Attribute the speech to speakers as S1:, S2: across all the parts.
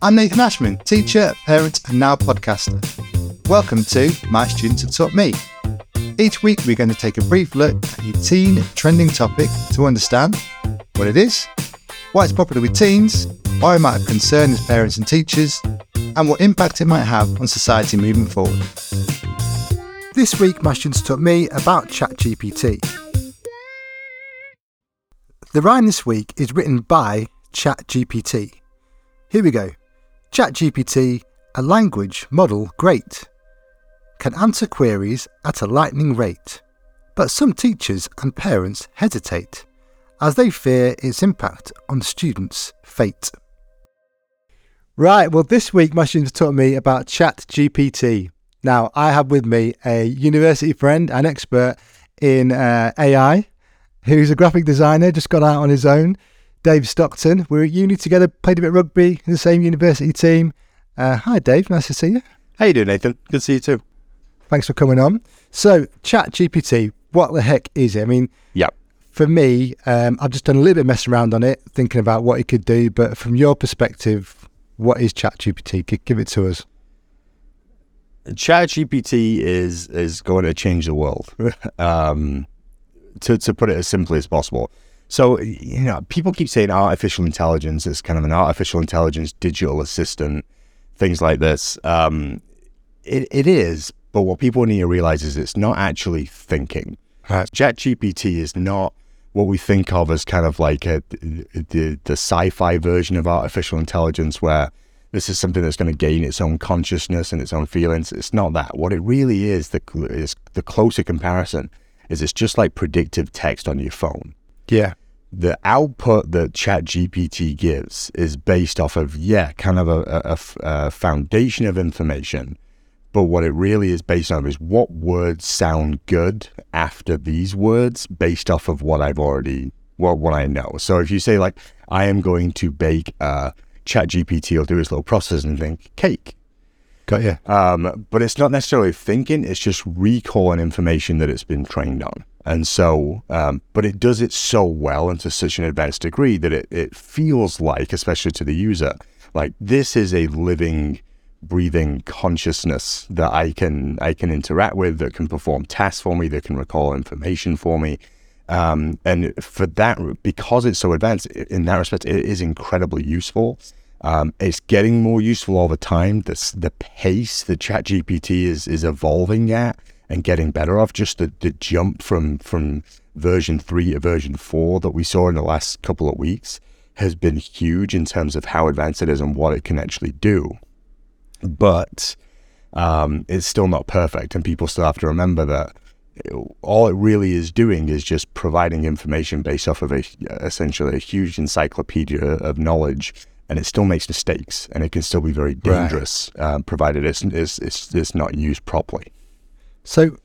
S1: I'm Nathan Ashman, teacher, parent, and now podcaster. Welcome to My Students Have Taught Me. Each week, we're going to take a brief look at a teen trending topic to understand what it is, why it's popular with teens, why it might have concern as parents and teachers, and what impact it might have on society moving forward. This week, my students taught me about ChatGPT. The rhyme this week is written by ChatGPT. Here we go. ChatGPT, a language model great, can answer queries at a lightning rate. But some teachers and parents hesitate as they fear its impact on students' fate. Right, well, this week my students taught me about ChatGPT. Now, I have with me a university friend and expert in uh, AI who's a graphic designer, just got out on his own. Dave Stockton. We are at uni together, played a bit of rugby in the same university team. Uh, hi, Dave. Nice to see you.
S2: How you doing, Nathan? Good to see you too.
S1: Thanks for coming on. So, Chat GPT, what the heck is it? I mean,
S2: yeah.
S1: For me, um, I've just done a little bit of messing around on it, thinking about what it could do. But from your perspective, what is Chat GPT? Give it to us.
S2: Chat GPT is is going to change the world. um, to to put it as simply as possible. So you know, people keep saying artificial intelligence is kind of an artificial intelligence digital assistant, things like this. Um, it it is, but what people need to realize is it's not actually thinking. Right. ChatGPT is not what we think of as kind of like a, the the sci-fi version of artificial intelligence, where this is something that's going to gain its own consciousness and its own feelings. It's not that. What it really is, the is the closer comparison is it's just like predictive text on your phone.
S1: Yeah.
S2: The output that ChatGPT gives is based off of, yeah, kind of a, a, a foundation of information. But what it really is based on is what words sound good after these words based off of what I've already, what, what I know. So if you say, like, I am going to bake a ChatGPT will do its little process and think cake.
S1: Got you.
S2: Um, but it's not necessarily thinking; it's just recalling information that it's been trained on. And so, um, but it does it so well and to such an advanced degree that it, it feels like, especially to the user, like this is a living, breathing consciousness that I can I can interact with, that can perform tasks for me, that can recall information for me. Um, and for that, because it's so advanced in that respect, it is incredibly useful. Um, it's getting more useful all the time. The, the pace that ChatGPT is is evolving at and getting better off. Just the, the jump from from version three to version four that we saw in the last couple of weeks has been huge in terms of how advanced it is and what it can actually do. But um, it's still not perfect, and people still have to remember that all it really is doing is just providing information based off of a essentially a huge encyclopedia of knowledge and it still makes mistakes and it can still be very dangerous right. um, provided it's, it's, it's, it's, not used properly.
S1: So,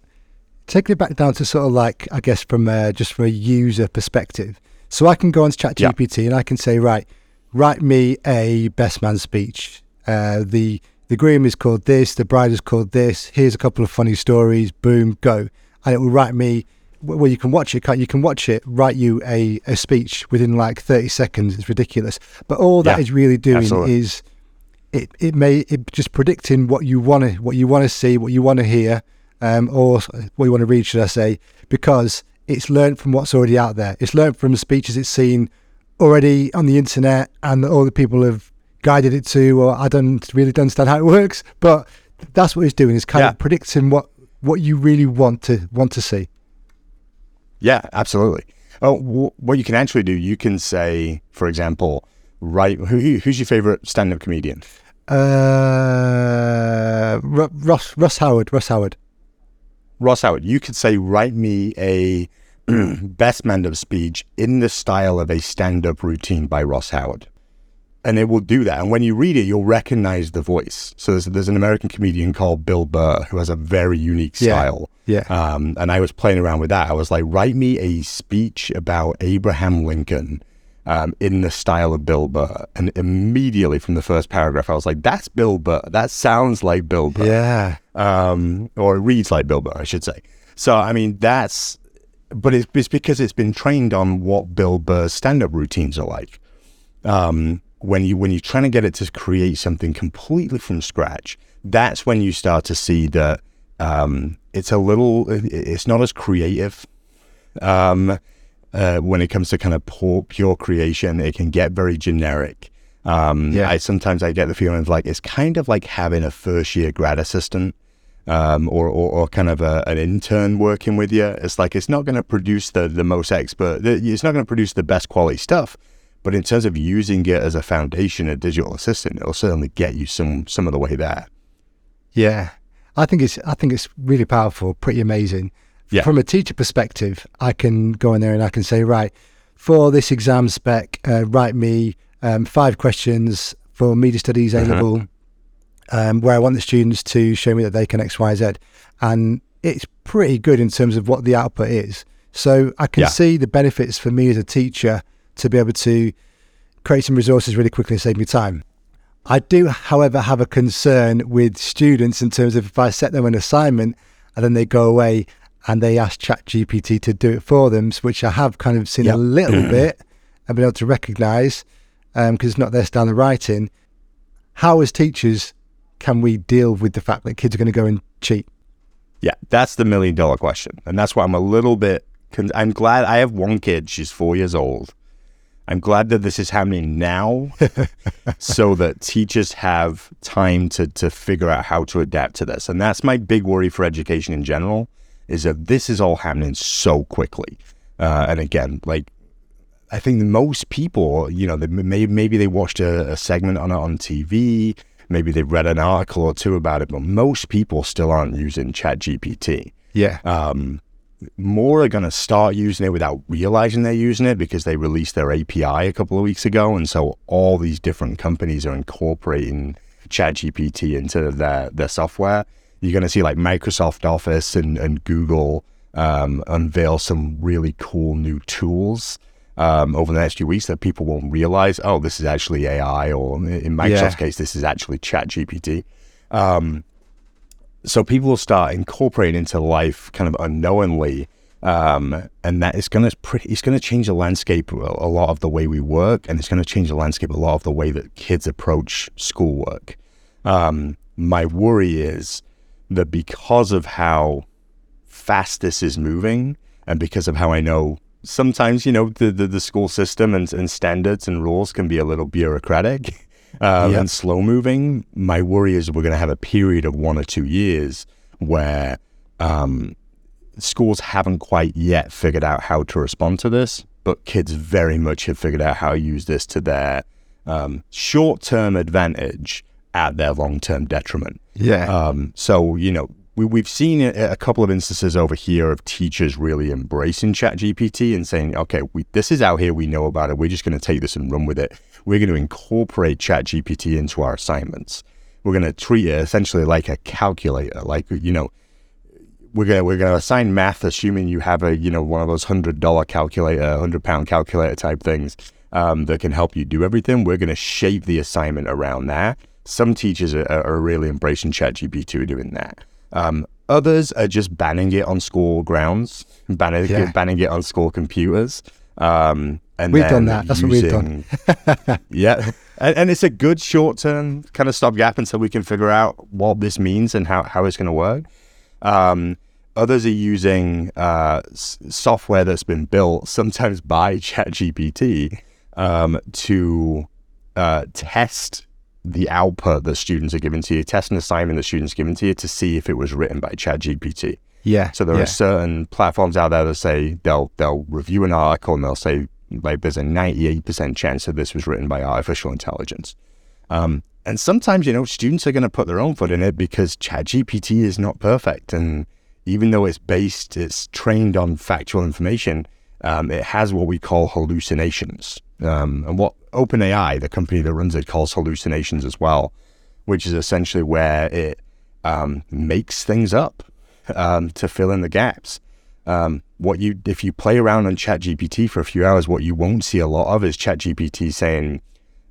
S1: taking it back down to sort of like, I guess, from uh, just from a user perspective. So, I can go on to ChatGPT yeah. and I can say, right, write me a best man speech. Uh, the the groom is called this, the bride is called this. Here's a couple of funny stories. Boom, go, and it will write me well, you can watch it. You can watch it write you a, a speech within like thirty seconds. It's ridiculous, but all that yeah, is really doing absolutely. is it it may it just predicting what you want to what you want to see, what you want to hear, um, or what you want to read, should I say? Because it's learned from what's already out there. It's learned from speeches it's seen already on the internet, and all the people have guided it to. Or I don't really understand how it works, but that's what it's doing. It's kind yeah. of predicting what what you really want to want to see.
S2: Yeah, absolutely. Oh, w- what you can actually do, you can say, for example, right, who, who's your favorite stand-up comedian?
S1: Uh, R- Ross Ross Howard. Ross Howard.
S2: Ross Howard. You could say, write me a best stand-up speech in the style of a stand-up routine by Ross Howard and it will do that. And when you read it, you'll recognize the voice. So there's, there's an American comedian called Bill Burr who has a very unique style.
S1: Yeah.
S2: yeah. Um, and I was playing around with that. I was like, write me a speech about Abraham Lincoln um, in the style of Bill Burr. And immediately from the first paragraph, I was like, that's Bill Burr. That sounds like Bill Burr.
S1: Yeah.
S2: Um, or it reads like Bill Burr, I should say. So, I mean, that's, but it's, it's because it's been trained on what Bill Burr's stand up routines are like. Um, when you when you're trying to get it to create something completely from scratch, that's when you start to see that um, it's a little, it's not as creative. Um, uh, when it comes to kind of pure, pure creation, it can get very generic. Um, yeah. I sometimes I get the feeling of like it's kind of like having a first year grad assistant um, or, or, or, kind of a, an intern working with you. It's like it's not going to produce the, the most expert, it's not going to produce the best quality stuff. But in terms of using it as a foundation, a digital assistant, it'll certainly get you some some of the way there.
S1: Yeah, I think it's I think it's really powerful, pretty amazing. Yeah. From a teacher perspective, I can go in there and I can say, right, for this exam spec, uh, write me um, five questions for media studies A uh-huh. level, um, where I want the students to show me that they can X, Y, Z. And it's pretty good in terms of what the output is. So I can yeah. see the benefits for me as a teacher to be able to create some resources really quickly and save me time. I do, however, have a concern with students in terms of if I set them an assignment and then they go away and they ask ChatGPT to do it for them, which I have kind of seen yep. a little bit and been able to recognize because um, it's not their style of writing. How, as teachers, can we deal with the fact that kids are going to go and cheat?
S2: Yeah, that's the million dollar question. And that's why I'm a little bit, con- I'm glad I have one kid, she's four years old. I'm glad that this is happening now so that teachers have time to, to figure out how to adapt to this. And that's my big worry for education in general is that this is all happening so quickly. Uh, and again, like I think most people, you know, they may, maybe they watched a, a segment on it on TV, maybe they read an article or two about it, but most people still aren't using ChatGPT.
S1: Yeah.
S2: Um, more are going to start using it without realizing they're using it because they released their API a couple of weeks ago, and so all these different companies are incorporating ChatGPT into their their software. You're going to see like Microsoft Office and, and Google um, unveil some really cool new tools um, over the next few weeks that people won't realize, oh, this is actually AI, or in Microsoft's yeah. case, this is actually Chat GPT. Um, so people will start incorporating into life kind of unknowingly. Um, and that is going to it's going to change the landscape a, a lot of the way we work, and it's going to change the landscape a lot of the way that kids approach schoolwork. Um, my worry is that because of how fast this is moving, and because of how I know sometimes you know the, the, the school system and, and, standards and rules can be a little bureaucratic um, yep. and slow moving. My worry is we're going to have a period of one or two years where um, schools haven't quite yet figured out how to respond to this, but kids very much have figured out how to use this to their um, short term advantage at their long term detriment.
S1: Yeah.
S2: Um, so you know we, we've seen a, a, couple of instances over here of teachers really embracing ChatGPT and saying, okay, we, this is out here, we know about it, we're just going to take this and run with it. We're going to incorporate ChatGPT into our assignments. We're going to treat it essentially like a calculator, like, you know, we're gonna we're gonna assign math, assuming you have a you know one of those hundred dollar calculator, hundred pound calculator type things um, that can help you do everything. We're gonna shape the assignment around that. Some teachers are, are really embracing ChatGPT doing that. Um, others are just banning it on school grounds, banning, yeah. banning it on school computers. Um, and
S1: we've done that. That's using, what we've
S2: done. yeah. And, and, it's a good short term kind of stopgap until we can figure out what this means and how, how it's going to work. Um, others are using uh, s- software that's been built, sometimes by ChatGPT, um, to uh, test the output that students are given to you, test an assignment that students are given to you to see if it was written by ChatGPT.
S1: Yeah.
S2: So there
S1: yeah.
S2: are certain platforms out there that say they'll they'll review an article and they'll say like there's a 98% chance that this was written by artificial intelligence. Um, and sometimes you know students are going to put their own foot in it because ChatGPT is not perfect, and even though it's based, it's trained on factual information. Um, it has what we call hallucinations. Um, and what OpenAI, the company that runs it, calls hallucinations as well, which is essentially where it um, makes things up um, to fill in the gaps. Um, what you if you play around on ChatGPT for a few hours, what you won't see a lot of is ChatGPT saying,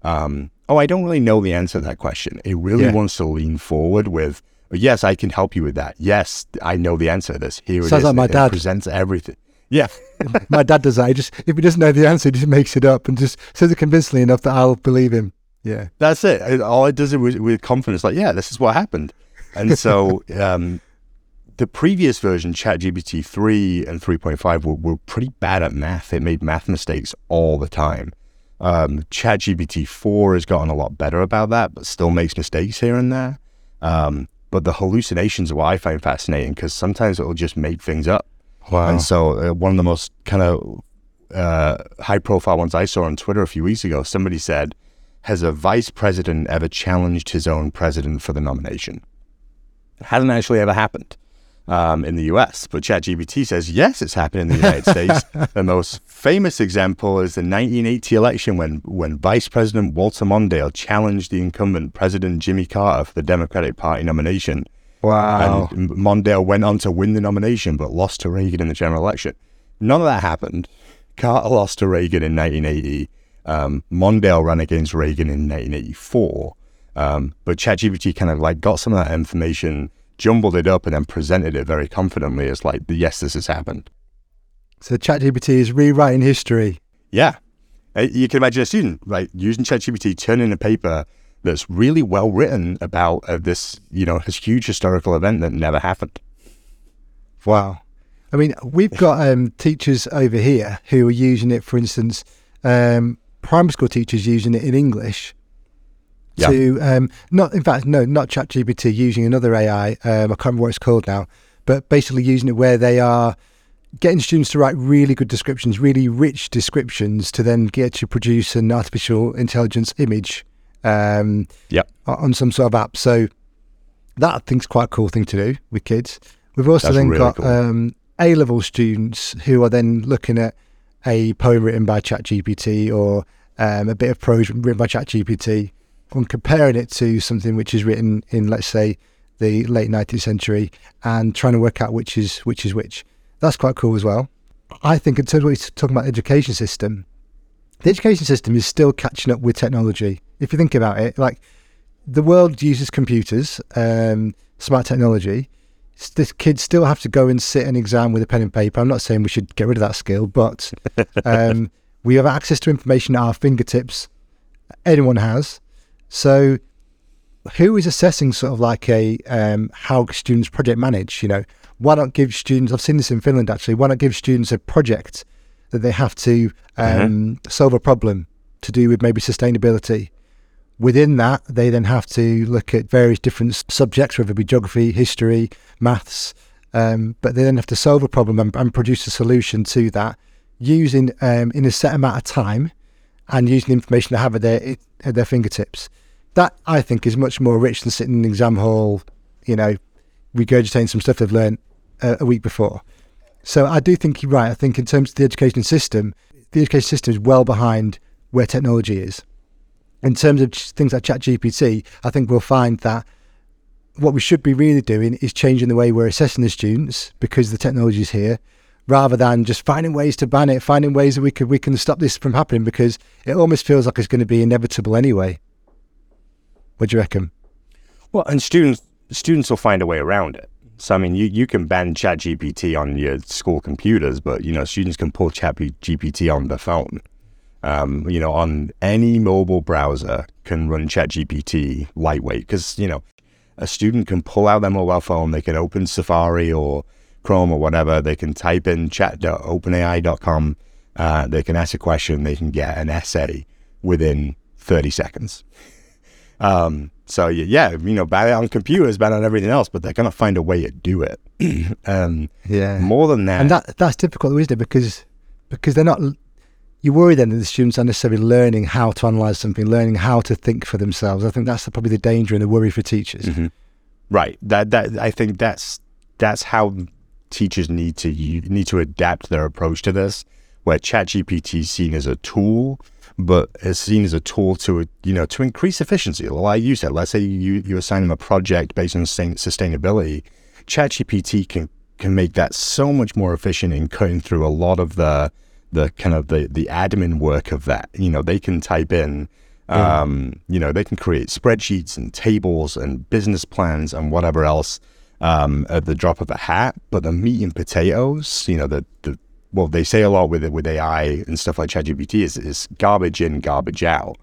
S2: um, "Oh, I don't really know the answer to that question." It really yeah. wants to lean forward with, "Yes, I can help you with that. Yes, I know the answer to this. Here
S1: Sounds
S2: it is."
S1: like my
S2: it
S1: dad
S2: presents everything. Yeah.
S1: My dad does that. He just if he doesn't know the answer, he just makes it up and just says it convincingly enough that I'll believe him. Yeah.
S2: That's it. It- All it does is with, with confidence, like, yeah, this is what happened. And so um, the previous version, ChatGPT 3 and 3.5, were, were pretty bad at math. It made math mistakes all the time. Um, ChatGPT 4 has gotten a lot better about that, but still makes mistakes here and there. Um, but the hallucinations are what I find fascinating because sometimes it'll just make things up.
S1: Wow.
S2: And so, uh, one of the most kind of uh, high profile ones I saw on Twitter a few weeks ago, somebody said, Has a vice president ever challenged his own president for the nomination? It hasn't actually ever happened um, in the US, but ChatGPT says, Yes, it's happened in the United States. The most famous example is the 1980 election when, when Vice President Walter Mondale challenged the incumbent President Jimmy Carter for the Democratic Party nomination.
S1: wow.
S2: And Mondale went on to win the nomination, but lost to Reagan in the general election. None of that happened. Carter lost to Reagan in 1980. Um, Mondale ran against Reagan in 1984. Um, but ChatGPT kind of like got some of that information, jumbled it up, and then presented it very confidently as like, yes, this has happened.
S1: so ChatGPT is rewriting history.
S2: Yeah. Uh, You can imagine a student, right, using ChatGPT, turning a paper that's really well written about uh, this, you know, this huge historical event that never happened.
S1: Wow. I mean, we've got um, teachers over here who are using it, for instance, um, primary school teachers using it in English
S2: Yeah.
S1: to, um, not, in fact, no, not ChatGPT, using another AI. Um, I can't remember what it's called now, but basically using it where they are getting students to write really good descriptions, really rich descriptions to then get to produce an artificial intelligence image um,
S2: Yep.
S1: o- on some sort of app. So that I think is quite a cool thing to do with kids. We've also
S2: That's
S1: then
S2: really
S1: got
S2: cool.
S1: um, A level students who are then looking at a poem written by ChatGPT or um, a bit of prose written by ChatGPT and comparing it to something which is written in, let's say, the late 19th century and trying to work out which is which is which. That's quite cool as well. I think in terms of what you're talking about the education system, the education system is still catching up with technology. If you think about it, like the world uses computers, um, smart technology. The kids still have to go and sit an exam with a pen and paper. I'm not saying we should get rid of that skill, but um, we have access to information at our fingertips. Anyone has. So, who is assessing sort of like a um, how students project manage? You know, why not give students? I've seen this in Finland actually. Why not give students a project that they have to um, solve a problem to do with maybe sustainability? Within that, they then have to look at various different subjects, whether it be geography, history, maths, um, but they then have to solve a problem and, and produce a solution to that using um, in a set amount of time and using the information they have at their at their fingertips. That I think is much more rich than sitting in an exam hall, you know, regurgitating some stuff they've learned uh, a week before. So I do think you're right. I think in terms of the education system, the education system is well behind where technology is. In terms of things like ChatGPT, I think we'll find that what we should be really doing is changing the way we're assessing the students because the technology is here, rather than just finding ways to ban it, finding ways that we could we can stop this from happening because it almost feels like it's going to be inevitable anyway. What do you reckon?
S2: Well, and students students will find a way around it. So I mean, you, you can ban ChatGPT on your school computers, but you know students can pull ChatGPT on their phone. Um, you know, on any mobile browser can run ChatGPT lightweight because you know a student can pull out their mobile phone, they can open Safari or Chrome or whatever, they can type in chat.openai.com, uh, they can ask a question, they can get an essay within 30 seconds. Um, so yeah, you know, bad on computers, bad on everything else, but they're gonna find a way to do it. um,
S1: Yeah,
S2: more than that,
S1: and that that's difficult, isn't it? Because because they're not. You worry then that the students aren't necessarily learning how to analyze something, learning how to think for themselves. I think that's the, probably the danger and the worry for teachers.
S2: Mhm. right? That that I think that's that's how teachers need to u- need to adapt their approach to this, where ChatGPT is seen as a tool, but is seen as a tool to you know to increase efficiency. Like you said, let's say you you assign them a project based on sustainability, ChatGPT can can make that so much more efficient in cutting through a lot of the the kind of the the admin work of that. You know, they can type in.
S1: Yeah.
S2: Um, you know, they can create spreadsheets and tables and business plans and whatever else um, at the drop of a hat. But the meat and potatoes, you know, the, the well, they say a lot with it with AI and stuff like ChatGPT is, is garbage in, garbage out.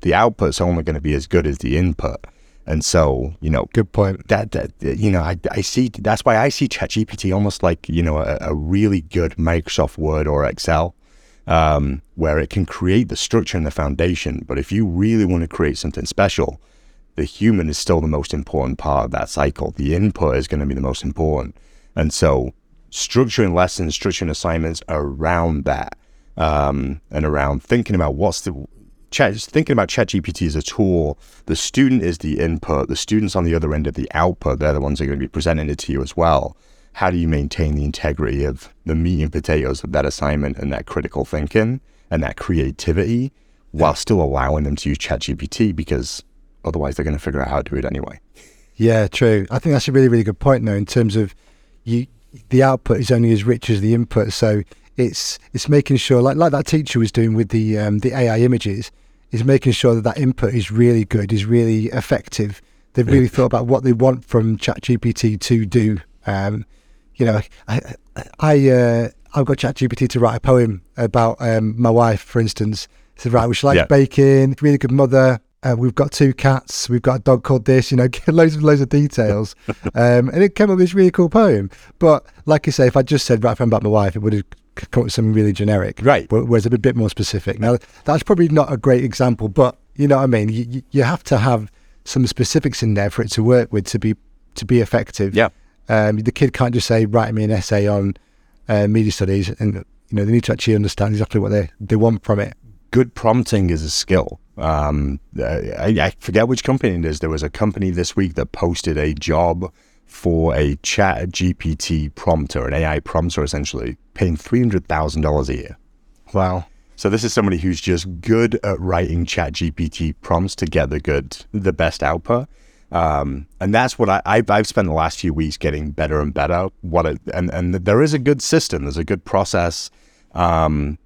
S2: the output's only going to be as good as the input. And so, you know,
S1: good point.
S2: That, that you know, I, I see that's why I see ChatGPT almost like you know a, a really good Microsoft Word or Excel, um, where it can create the structure and the foundation. But if you really want to create something special, the human is still the most important part of that cycle. The input is going to be the most important. And so, structuring lessons, structuring assignments around that, um, and around thinking about what's the chat, thinking about ChatGPT as a tool, the student is the input, the students on the other end of the output, they're the ones that are going to be presenting it to you as well. How do you maintain the integrity of the meat and potatoes of that assignment and that critical thinking and that creativity while still allowing them to use ChatGPT because otherwise they're going to figure out how to do it anyway.
S1: Yeah, true. I think that's a really, really good point though, in terms of you the output is only as rich as the input. So it's it's making sure like like that teacher was doing with the um, the AI images is making sure that that input is really good, is really effective. They've really thought about what they want from ChatGPT to do. Um, you know, I, I, uh, I've got ChatGPT to write a poem about um, my wife, for instance. Said, right, we should like yeah. baking, really good mother. Uh, we've got two cats. We've got a dog called this. You know, loads of loads of details, um, and it came up with this really cool poem. But like I say, if I just said write a poem about my wife, it would have come up with something really generic.
S2: Right.
S1: Whereas a bit more specific. Now, that's probably not a great example, but you know what I mean? You, you have to have some specifics in there for it to work with to be to be effective.
S2: Yeah.
S1: Um, the kid can't just say, write me an essay on uh, media studies. And, you know, they need to actually understand exactly what they, they want from it.
S2: Good prompting is a skill. Um, I, I forget which company it is. There was a company this week that posted a job for a chat GPT prompter, an AI prompter essentially, paying $300,000 a year.
S1: Wow.
S2: So this is somebody who's just good at writing chat GPT prompts to get the good, the best output. Um, and that's what I, I've, I've, spent the last few weeks getting better and better. What it, and, and there is a good system, there's a good process um,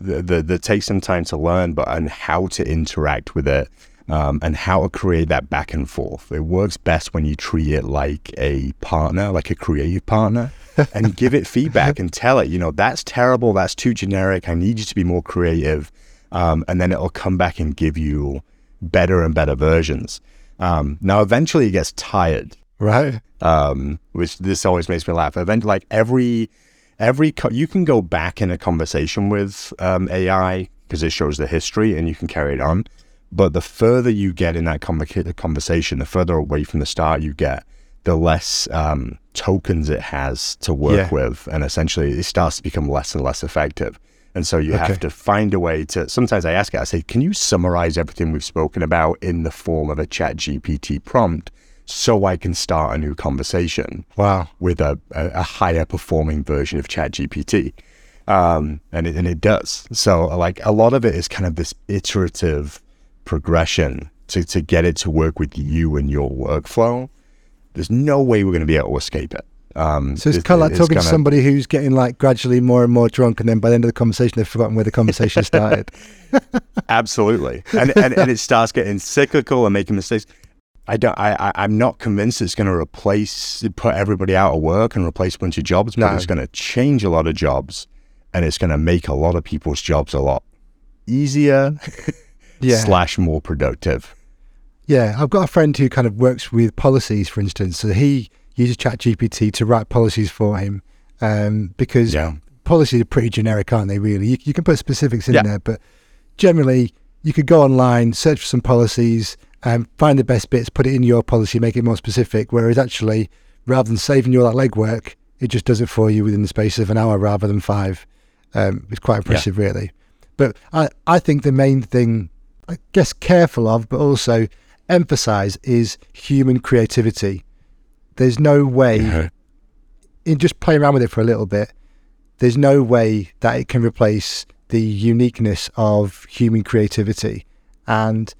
S2: that, that, that takes some time to learn, but and how to interact with it um, and how to create that back and forth. It works best when you treat it like a partner, like a creative partner, and give it feedback and tell it, you know, that's terrible, that's too generic. I need you to be more creative. Um, and then it'll come back and give you better and better versions. Um, now, eventually, it gets tired,
S1: right?
S2: Um, which this always makes me laugh. Eventually, like every every co- you can go back in a conversation with um, AI because it shows the history and you can carry it on. But the further you get in that conversation, the further away from the start you get, the less um, tokens it has to work yeah. with. And essentially, it starts to become less and less effective. And so you okay. have to find a way to. Sometimes I ask it, I say, can you summarize everything we've spoken about in the form of a chat GPT prompt so I can start a new conversation?
S1: Wow.
S2: With a, a, a higher performing version of chat GPT. Um, and, it, and it does. So, like, a lot of it is kind of this iterative progression to, to get it to work with you and your workflow, there's no way we're going to be able to escape it.
S1: Um, so it's it, kind of like talking gonna... to somebody who's getting like gradually more and more drunk, and then by the end of the conversation, they've forgotten where the conversation started.
S2: Absolutely, and, and and it starts getting cyclical and making mistakes. I don't. I, I am not convinced it's going to replace put everybody out of work and replace a bunch of jobs, but no. it's going to change a lot of jobs, and it's going to make a lot of people's jobs a lot easier yeah. slash more productive.
S1: Yeah, I've got a friend who kind of works with policies, for instance. So he uses ChatGPT to write policies for him um, because yeah. policies are pretty generic, aren't they? Really, you, you can put specifics in yeah. there, but generally, you could go online, search for some policies, and find the best bits, put it in your policy, make it more specific. Whereas actually, rather than saving you all that legwork, it just does it for you within the space of an hour rather than five. Um, it's quite impressive, yeah. really. But I, I think the main thing I guess, careful of, but also emphasize is human creativity. There's no way, yeah. in just playing around with it for a little bit, there's no way that it can replace the uniqueness of human creativity. And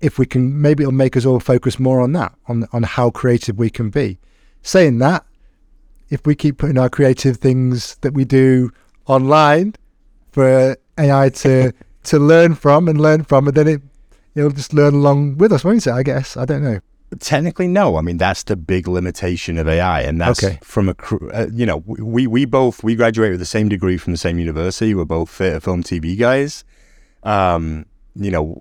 S1: if we can, maybe it'll make us all focus more on that, on on how creative we can be. Saying that, if we keep putting our creative things that we do online for AI to to learn from and learn from, and then it it'll just learn along with us, won't it? I guess I don't know.
S2: Technically, no. I mean, that's the big limitation of AI, and that's okay. from a uh, you know we we both we graduated with the same degree from the same university. We're both theater, film, TV guys. Um, you know,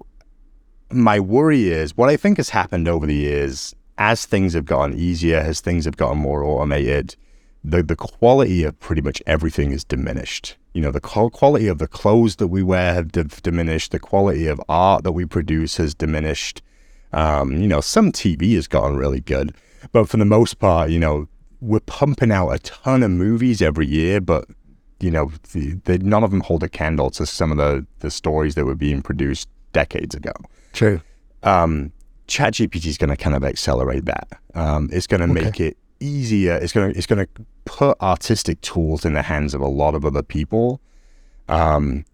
S2: my worry is what I think has happened over the years as things have gotten easier, as things have gotten more automated, the, the quality of pretty much everything is diminished. You know, the quality of the clothes that we wear have d- diminished. The quality of art that we produce has diminished. Um, you know, some TV has gotten really good, but for the most part, you know, we're pumping out a ton of movies every year, but you know, the, the, none of them hold a candle to some of the the stories that were being produced decades ago.
S1: True.
S2: Um, ChatGPT is going to kind of accelerate that. Um, it's going to okay. make it easier. It's going to it's going to put artistic tools in the hands of a lot of other people. Um,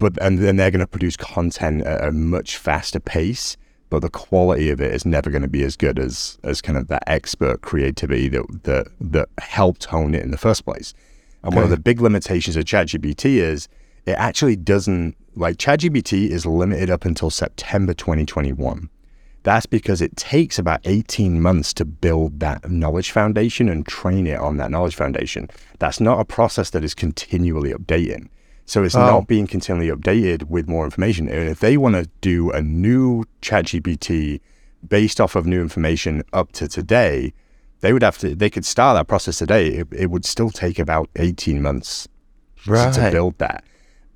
S2: but and then they're going to produce content at a much faster pace. But the quality of it is never going to be as good as as kind of that expert creativity that that that helped hone it in the first place. And okay. one of the big limitations of ChatGPT is it actually doesn't like ChatGPT is limited up until September 2021. That's because it takes about 18 months to build that knowledge foundation and train it on that knowledge foundation. That's not a process that is continually updating. So it's oh. not being continually updated with more information. And if they want to do a new ChatGPT based off of new information up to today, they would have to, they could start that process today. It, it would still take about 18 months right. to build that.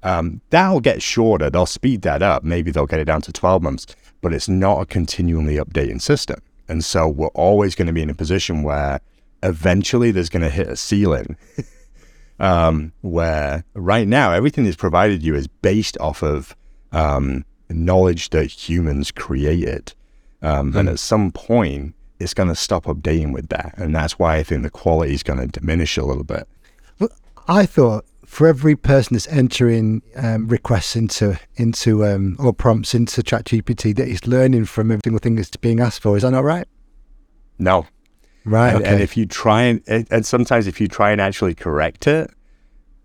S2: Um, that'll get shorter. They'll speed that up. Maybe they'll get it down to 12 months, but it's not a continually updating system. And so we're always going to be in a position where eventually there's going to hit a ceiling um, where right now everything that's provided you is based off of um, knowledge that humans created. Um, mm. And hmm. at some point, it's going to stop updating with that. And that's why I think the quality is going to diminish a little bit.
S1: Well, I thought for every person that's entering um, requests into into um, or prompts into ChatGPT, that is learning from every single thing that's being asked for. Is that not right?
S2: No.
S1: Right.
S2: And,
S1: okay.
S2: and if you try and and sometimes if you try and actually correct it,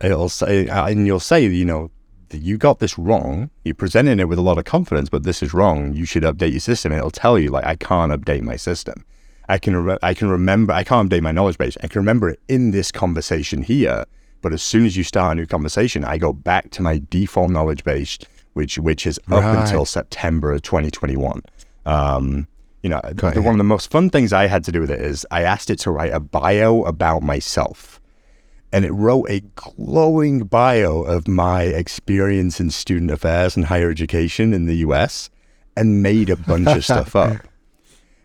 S2: it'll say uh, and you'll say, you know, you got this wrong. You're presenting it with a lot of confidence, but this is wrong. You should update your system. And it'll tell you like, I can't update my system. I can re- I can remember I can't update my knowledge base. I can remember it in this conversation here but as soon as you start a new conversation, I go back to my default knowledge base, which which is up right. until September of 2021. Um, you know, the, one of the most fun things I had to do with it is I asked it to write a bio about myself. And it wrote a glowing bio of my experience in student affairs and higher education in the US and made a bunch of stuff up.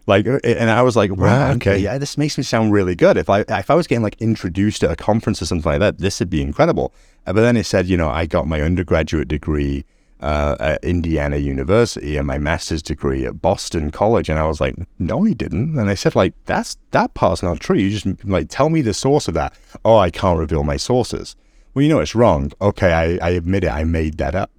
S2: Like, uh, and I was like, wow, okay, yeah, this makes me sound really good. If I if I was getting like introduced at a conference or something like that, this would be incredible. Uh, but then it said, you know, I got my undergraduate degree uh, at Indiana University and my master's degree at Boston College, and I was like, no, he didn't. And I said, like, that's that part's not true. You just like tell me the source of that. Oh, I can't reveal my sources. Well, you know, it's wrong. Okay, I, I admit it. I made that up.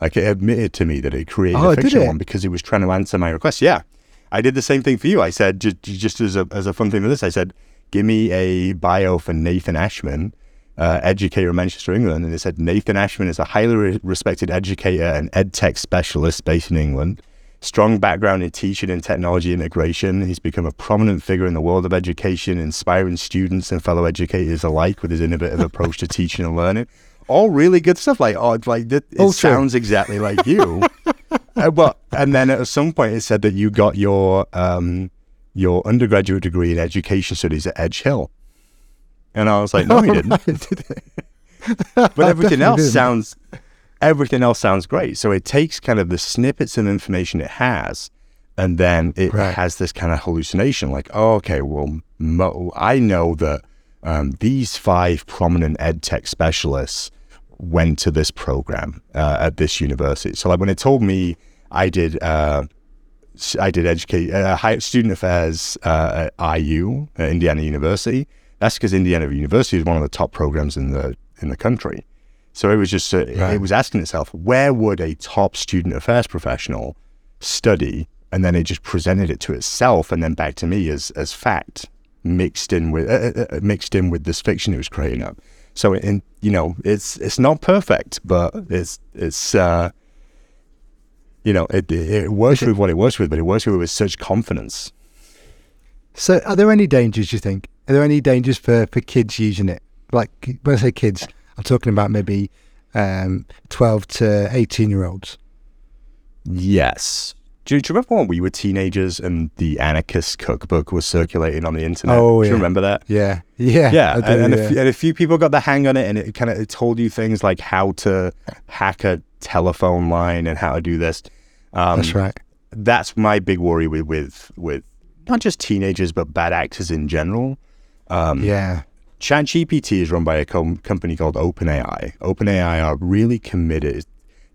S2: Like it admitted to me that it created oh, a fiction one because it was trying to answer my request. Yeah. I did the same thing for you. I said, just, just as, a, as a fun thing for this, I said, give me a bio for Nathan Ashman, uh, educator in Manchester, England. And they said, Nathan Ashman is a highly re- respected educator and ed tech specialist based in England. Strong background in teaching and technology integration. He's become a prominent figure in the world of education, inspiring students and fellow educators alike with his innovative approach to teaching and learning. All really good stuff. Like, oh, like it sounds exactly like you. uh, well, and then at some point it said that you got your um, your undergraduate degree in education studies at Edge Hill, and I was like, no, he didn't. but everything else didn't. sounds everything else sounds great. So it takes kind of the snippets of information it has, and then it right. has this kind of hallucination, like, oh, okay, well, mo- I know that um, these five prominent ed tech specialists went to this program uh, at this university. So like when it told me I did uh, I did educate uh, student affairs uh, at IU, uh, Indiana University. That's because Indiana University is one of the top programs in the in the country. So it was just uh, right. it was asking itself, where would a top student affairs professional study? And then it just presented it to itself, and then back to me as as fact mixed in with mixed in with this fiction it was creating up. So in you know it's it's not perfect, but it's it's uh, you know, it, it works with what it works with, but it works with with such confidence.
S1: So, are there any dangers? You think? Are there any dangers for for kids using it? Like when I say kids, I'm talking about maybe um, 12 to 18 year olds.
S2: Yes. Do you, do you remember when we were teenagers and the anarchist cookbook was circulating on the internet?
S1: Oh,
S2: do you
S1: yeah.
S2: remember that?
S1: Yeah, yeah,
S2: Yeah,
S1: do,
S2: and, and,
S1: yeah.
S2: A few, and a few people got the hang on it, and it kind of it told you things like how to hack a telephone line and how to do this. Um,
S1: That's right.
S2: That's my big worry with with with not just teenagers but bad actors in general. Um,
S1: Yeah,
S2: ChatGPT is run by a com- company called OpenAI. OpenAI are really committed.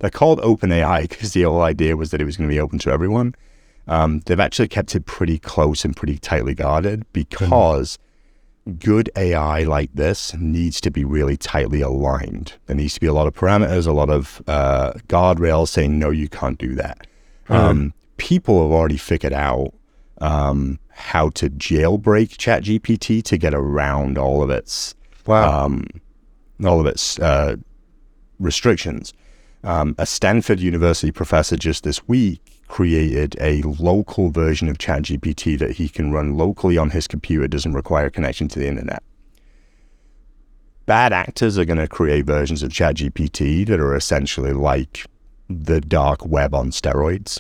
S2: They're called OpenAI because the whole idea was that it was going to be open to everyone. Um, they've actually kept it pretty close and pretty tightly guarded because good AI like this needs to be really tightly aligned. There needs to be a lot of parameters, a lot of uh, guardrails saying, no, you can't do that. Um, people have already figured out um, how to jailbreak ChatGPT to get around all of its
S1: wow.
S2: um, all of its uh, restrictions. Um, a Stanford University professor just this week created a local version of ChatGPT that he can run locally on his computer, doesn't require a connection to the internet. Bad actors are going to create versions of ChatGPT that are essentially like the dark web on steroids.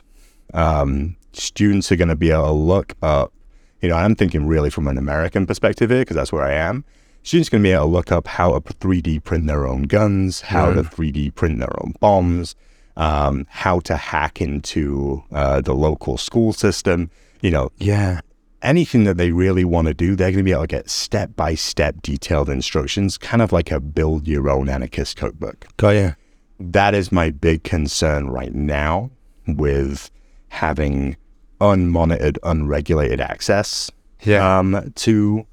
S2: Um, students are going to be able to look up, you know, I'm thinking really from an American perspective here because that's where I am. Students are going to be able to look up how to 3D print their own guns, how to 3D print their own bombs, um, how to hack into uh, the local school system. You know,
S1: yeah,
S2: anything that they really want to do, they're going to be able to get step by step detailed instructions, kind of like a build your own anarchist cookbook
S1: got you.
S2: that is my big concern right now with having unmonitored, unregulated access
S1: Yeah,
S2: um, to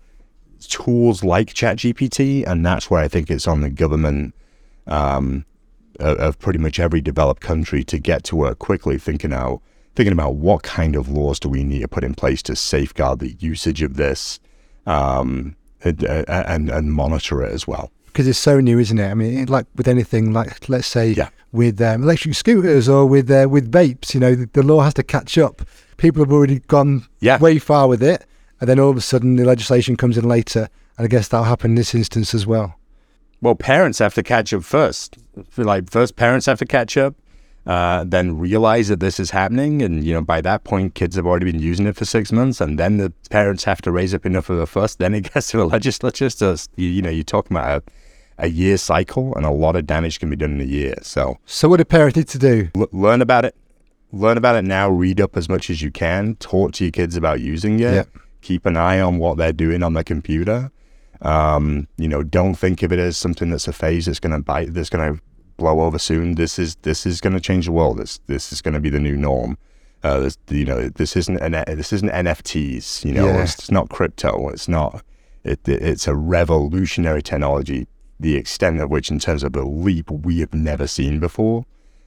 S2: tools like ChatGPT, and that's where I think it's on the government um, of, of pretty much every developed country to get to work quickly, thinking out thinking about what kind of laws do we need to put in place to safeguard the usage of this um, and, and and monitor it as well.
S1: because it's so new, isn't it? I mean, like with anything, like let's say
S2: Yeah.
S1: with um, electric scooters or with uh, with vapes, you know, the, the law has to catch up. People have already gone
S2: Yeah.
S1: way far with it, and then all of a sudden the legislation comes in later, and I guess that'll happen in this instance as well.
S2: Well, parents have to catch up first. Like first, parents have to catch up, uh, then realize that this is happening, and you know by that point, kids have already been using it for six months, and then the parents have to raise up enough of a fuss. Then it gets to a legislature. So you, you know, you're talking about a, a year cycle, and a lot of damage can be done in a year. So
S1: So what do parents need to do?
S2: l- learn about it. Learn about it now. Read up as much as you can. Talk to your kids about using it.
S1: Yep.
S2: Keep an eye on what they're doing on their computer. Um, you know, don't think of it as something that's a phase that's going to bite, that's going to blow over soon. This is this is going to change the world. This this is going to be the new norm. Uh, this, you know, this isn't an, this isn't NFTs. You know,
S1: Yeah.
S2: it's, it's not crypto. It's not. It, it it's a revolutionary technology. The extent of which, in terms of the leap, we have never seen before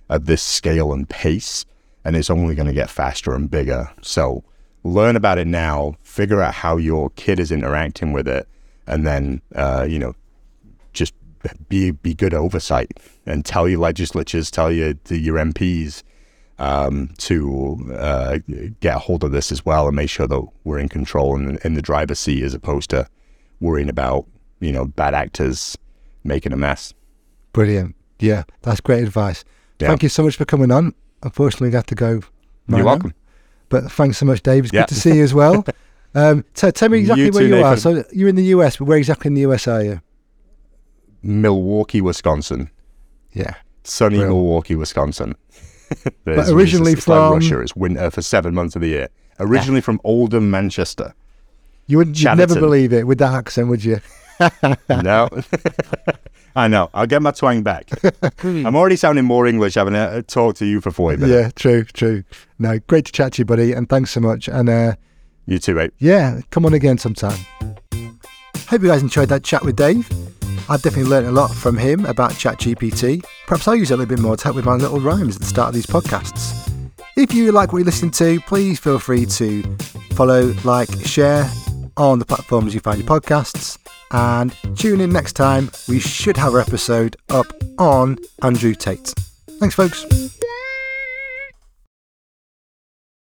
S2: at this scale and pace, and it's only going to get faster and bigger. So learn about it now, figure out how your kid is interacting with it, and then uh, you know just be be good oversight and tell your legislatures, tell your your MPs um, to uh, get a hold of this as well and make sure that we're in control and in the driver's seat as opposed to worrying about you know bad actors making a mess.
S1: Brilliant. Yeah, that's great advice.
S2: Yeah.
S1: Thank you so much for coming on. Unfortunately, I have to go.
S2: You're welcome.
S1: But thanks so much, Dave. It's
S2: Yeah.
S1: good to see you as well. Um, t- tell me exactly
S2: You
S1: where
S2: too,
S1: you are.
S2: Nathan.
S1: So you're in the US, but where exactly in the US are you?
S2: Milwaukee, Wisconsin.
S1: Yeah.
S2: Sunny
S1: Real.
S2: Milwaukee, Wisconsin. It's-
S1: originally
S2: it's, it's like
S1: from-
S2: Russia. It's winter for seven months of the year. Originally from Oldham, Manchester.
S1: You would never believe it with that accent, would you?
S2: no, I know. I'll get my twang back. I'm already sounding more English having uh, talked to you for forty minutes.
S1: Yeah, true, true. No, great to chat to you, buddy, and thanks so much. And uh,
S2: You too, mate.
S1: yeah, come on again sometime. Hope you guys enjoyed that chat with Dave. I've definitely learned a lot from him about ChatGPT. Perhaps I'll use it a little bit more to help with my little rhymes at the start of these podcasts. If you like what you're listening to, please feel free to follow, like, share on the platforms you find your podcasts. And tune in next time. We should have our episode up on Andrew Tate. Thanks, folks.